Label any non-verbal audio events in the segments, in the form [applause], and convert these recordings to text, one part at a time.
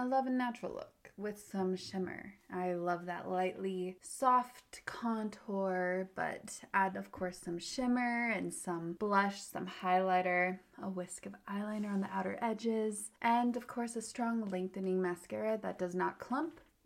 I love a natural look with some shimmer. I love that lightly soft contour, but add, of course, some shimmer and some blush, some highlighter, a whisk of eyeliner on the outer edges, and, of course, a strong lengthening mascara that does not clump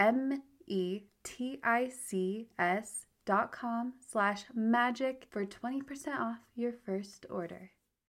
M E T I C S dot com slash magic for 20% off your first order.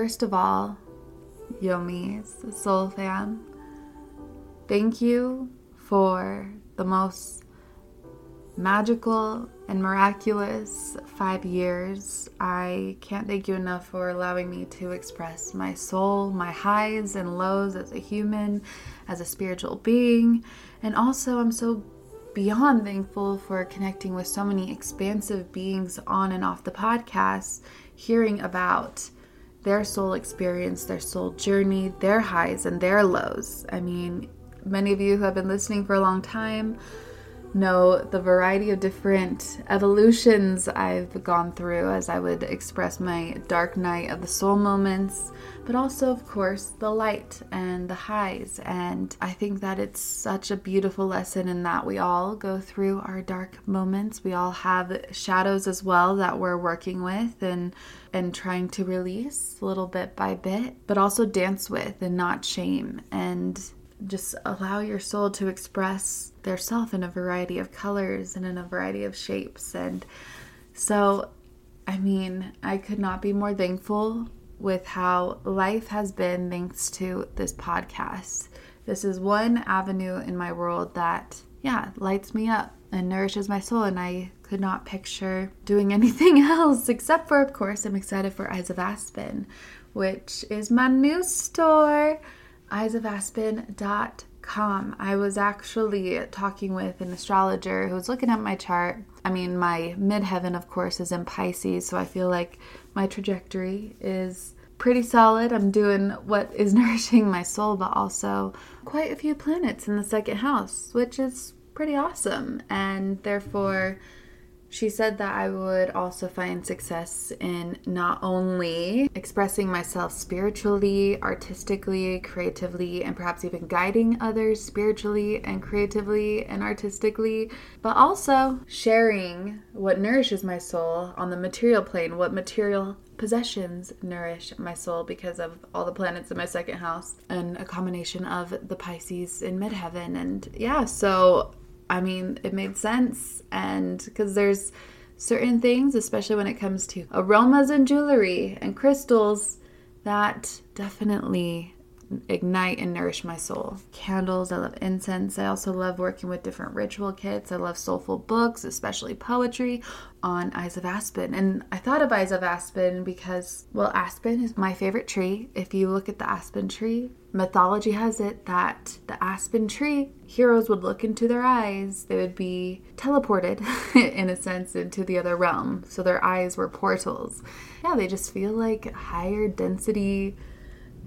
First of all, Yomis, Soul Fam, thank you for the most magical and miraculous five years. I can't thank you enough for allowing me to express my soul, my highs and lows as a human, as a spiritual being. And also, I'm so beyond thankful for connecting with so many expansive beings on and off the podcast, hearing about their soul experience, their soul journey, their highs and their lows. I mean, many of you who have been listening for a long time know the variety of different evolutions I've gone through as I would express my dark night of the soul moments, but also, of course, the light and the highs. And I think that it's such a beautiful lesson in that we all go through our dark moments. We all have shadows as well that we're working with and and trying to release little bit by bit, but also dance with and not shame and just allow your soul to express their self in a variety of colors and in a variety of shapes. And so, I mean, I could not be more thankful with how life has been thanks to this podcast. This is one avenue in my world that, yeah, lights me up and nourishes my soul. And I could not picture doing [laughs] anything else except for, of course, I'm excited for Eyes of Aspen, which is my new store eyesofaspen.com. I was actually talking with an astrologer who was looking at my chart. I mean, my midheaven, of course, is in Pisces, so I feel like my trajectory is pretty solid. I'm doing what is [laughs] nourishing my soul, but also quite a few planets in the second house, which is pretty awesome. And therefore, she said that I would also find success in not only expressing myself spiritually, artistically, creatively, and perhaps even guiding others spiritually and creatively and artistically, but also sharing what nourishes my soul on the material plane, what material possessions nourish my soul because of all the planets in my second house and a combination of the Pisces in midheaven. And yeah, so I mean, it made sense. And because there's certain things, especially when it comes to aromas and jewelry and crystals, that definitely ignite and nourish my soul. Candles, I love incense. I also love working with different ritual kits. I love soulful books, especially poetry on Eyes of Aspen. And I thought of Eyes of Aspen because, well, aspen is my favorite tree. If you look at the aspen tree, mythology has it that the aspen tree heroes would look into their eyes they would be teleported [laughs] in a sense into the other realm so their eyes were portals yeah they just feel like higher density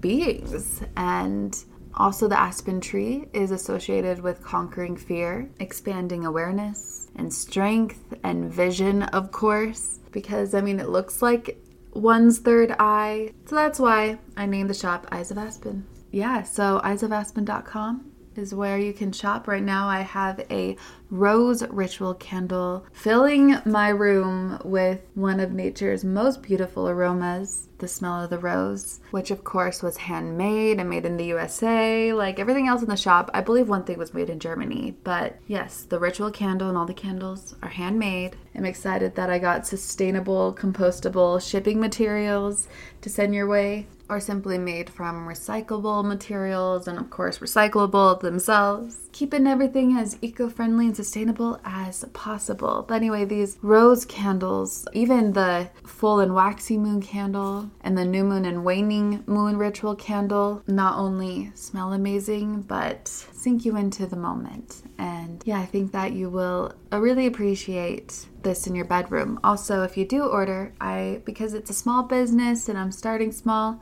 beings. And also the aspen tree is associated with conquering fear expanding awareness and strength and vision of course. Because i mean it looks like one's third eye. So that's why i named the shop eyes of aspen. Yeah, so eyesofaspen.com is where you can shop. Right now, I have a rose ritual candle filling my room with one of nature's most beautiful aromas, the smell of the rose, which of course was handmade and made in the USA. Like everything else in the shop, I believe one thing was made in Germany. But yes, the ritual candle and all the candles are handmade. I'm excited that I got sustainable, compostable shipping materials to send your way or simply made from recyclable materials and, of course, recyclable themselves. Keeping everything as eco friendly and sustainable as possible. But anyway, these rose candles, even the full and waxy moon candle and the new moon and waning moon ritual candle, not only smell amazing, but sink you into the moment. And yeah, I think that you will uh, really appreciate this in your bedroom. Also, if you do order, I because it's a small business and I'm starting small,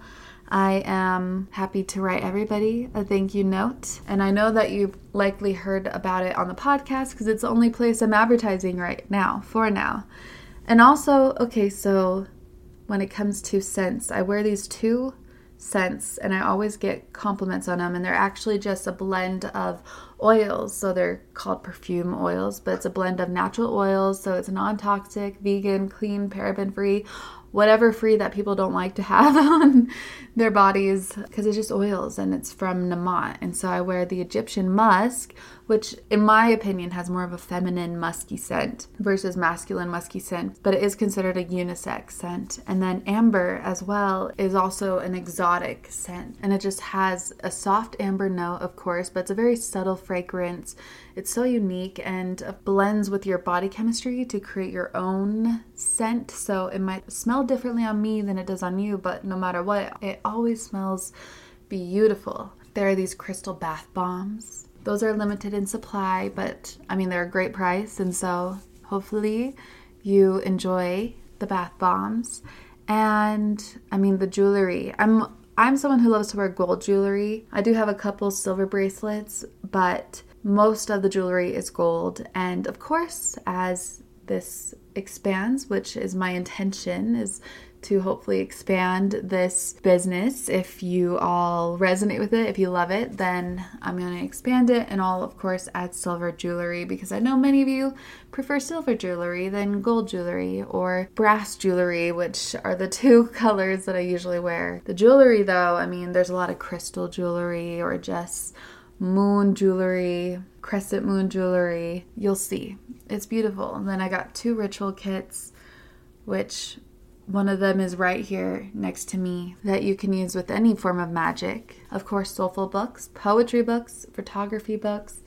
I am happy to write everybody a thank you note. And I know that you've likely heard about it on the podcast because it's the only place I'm advertising right now, for now. And also, okay, so when it comes to scents, I wear these two scents and I always get compliments on them. And they're actually just a blend of oils. So they're called perfume oils, but it's a blend of natural oils. So it's non toxic, vegan, clean, paraben free whatever free that people don't like to have [laughs] on their bodies because it's just oils and it's from Nemat. And so I wear the Egyptian musk, which in my opinion has more of a feminine musky scent versus masculine musky scent, but it is considered a unisex scent. And then amber as well is also an exotic scent and it just has a soft amber note, of course, but it's a very subtle fragrance it's so unique and blends with your body chemistry to create your own scent. So it might smell differently on me than it does on you, but no matter what, it always smells beautiful. There are these crystal bath bombs. Those are limited in supply, but I mean, they're a great price. And so hopefully you enjoy the bath bombs. And I mean, the jewelry. I'm I'm someone who loves to wear gold jewelry. I do have a couple silver bracelets, but most of the jewelry is gold. And of course, as this expands, which is my intention, is to hopefully expand this business. If you all resonate with it, if you love it, then I'm going to expand it and I'll, of course, add silver jewelry because I know many of you prefer silver jewelry than gold jewelry or brass jewelry, which are the [laughs] two colors that I usually wear. The jewelry, though, I mean, there's a lot of crystal jewelry or just moon jewelry, crescent moon jewelry. You'll see. It's beautiful. And then I got two ritual kits, which one of them is right here next to me that you can use with any form of magic. Of course, soulful books, poetry books, photography books.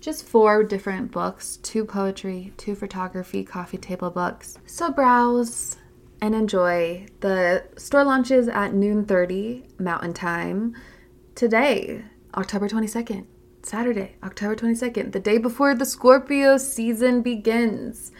Just four different books two poetry, two photography, coffee table books. So browse and enjoy. The store launches at noon 30 Mountain Time today. October 22nd. Saturday, October 22nd, the day before the Scorpio season begins.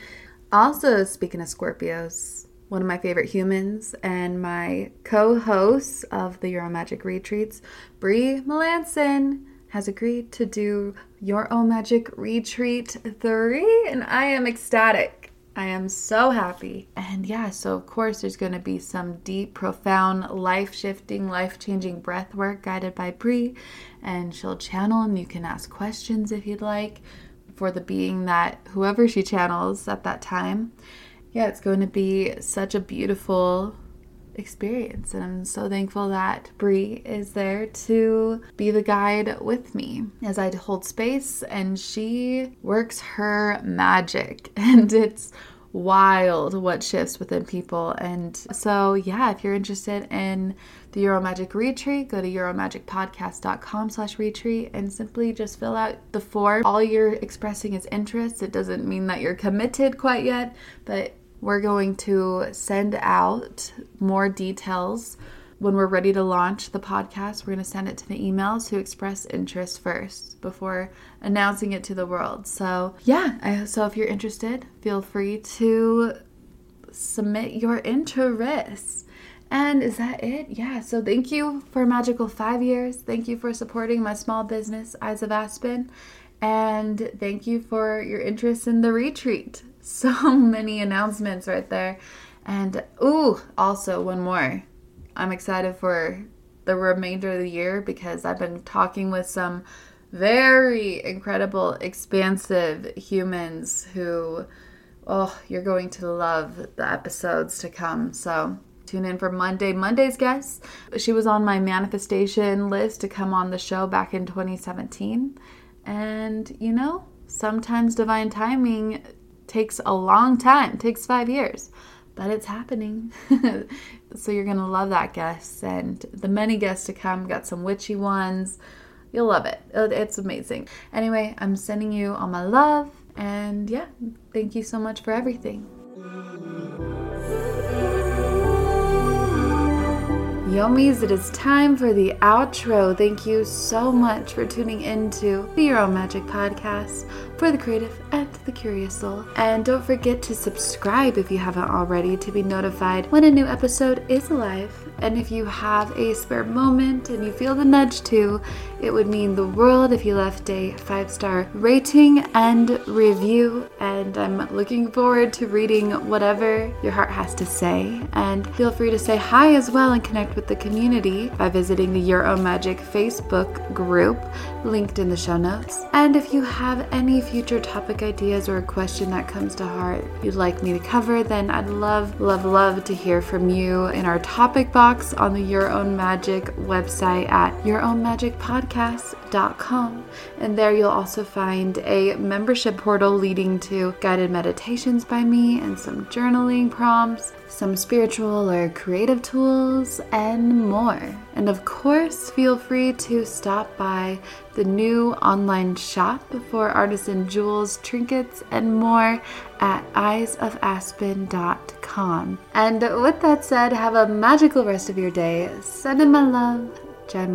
Also, speaking of Scorpios, one of my favorite humans and my co-host of the Your Own Magic Retreats, Brie Melanson, has agreed to do Your Own Magic Retreat 3, and I am ecstatic. I am so happy. And yeah, so of course, there's going to be some deep, profound, life shifting, life changing breath work guided by Brie, and she'll channel, and you can ask questions if you'd like for the being that whoever she channels at that time. Yeah, it's going to be such a beautiful experience. And I'm so thankful that Brie is there to be the guide with me as I hold space and she works her magic. [laughs] And it's wild what shifts within people. And so, yeah, if you're interested in the Your Own Magic Retreat, go to yourownmagicpodcast.com slash retreat and simply just fill out the form. All you're expressing is interest. It doesn't mean that you're committed quite yet, but we're going to send out more details when we're ready to launch the podcast. We're going to send it to the emails who express interest first before announcing it to the world. So, yeah, I, so if you're interested, feel free to submit your interest. And is that it? Yeah. So thank you for magical five years. Thank you for supporting my small business, Eyes of Aspen. And thank you for your interest in the retreat. So [laughs] many announcements right there. And ooh, also one more. I'm excited for the remainder of the year because I've been talking with some very incredible, expansive humans who, oh, you're going to love the episodes to come. So tune in for Monday. Monday's guest, she was on my manifestation list to come on the show back in 2017. And, you know, sometimes divine timing takes a long time, it takes five years, but it's happening. [laughs] so you're going to love that guest. And the many guests to come, got some witchy ones. You'll love it. It's amazing. Anyway, I'm sending you all my love. And yeah, thank you so much for everything. Yomis, it is time for the outro. Thank you so much for tuning into the Your Own Magic podcast for the creative and the curious soul. And don't forget to subscribe if you haven't already to be notified when a new episode is live. And if you have a spare moment and you feel the nudge to, it would mean the world if you left a five star rating and review. And I'm looking forward to reading whatever your heart has to say. And feel free to say hi as well and connect with the community by visiting the Your Own Magic Facebook group linked in the show notes. And if you have any future topic ideas or a question that comes to heart you'd like me to cover, then I'd love, love, love to hear from you in our topic box on the Your Own Magic website at yourownmagicpodcast.com. And there you'll also find a membership portal leading to guided meditations by me and some journaling prompts, some spiritual or creative tools, and more. And of course, feel free to stop by the new online shop for artisan jewels, trinkets, and more at eyesofaspen.com. And with that said, have a magical rest of your day. Send in my love, Jen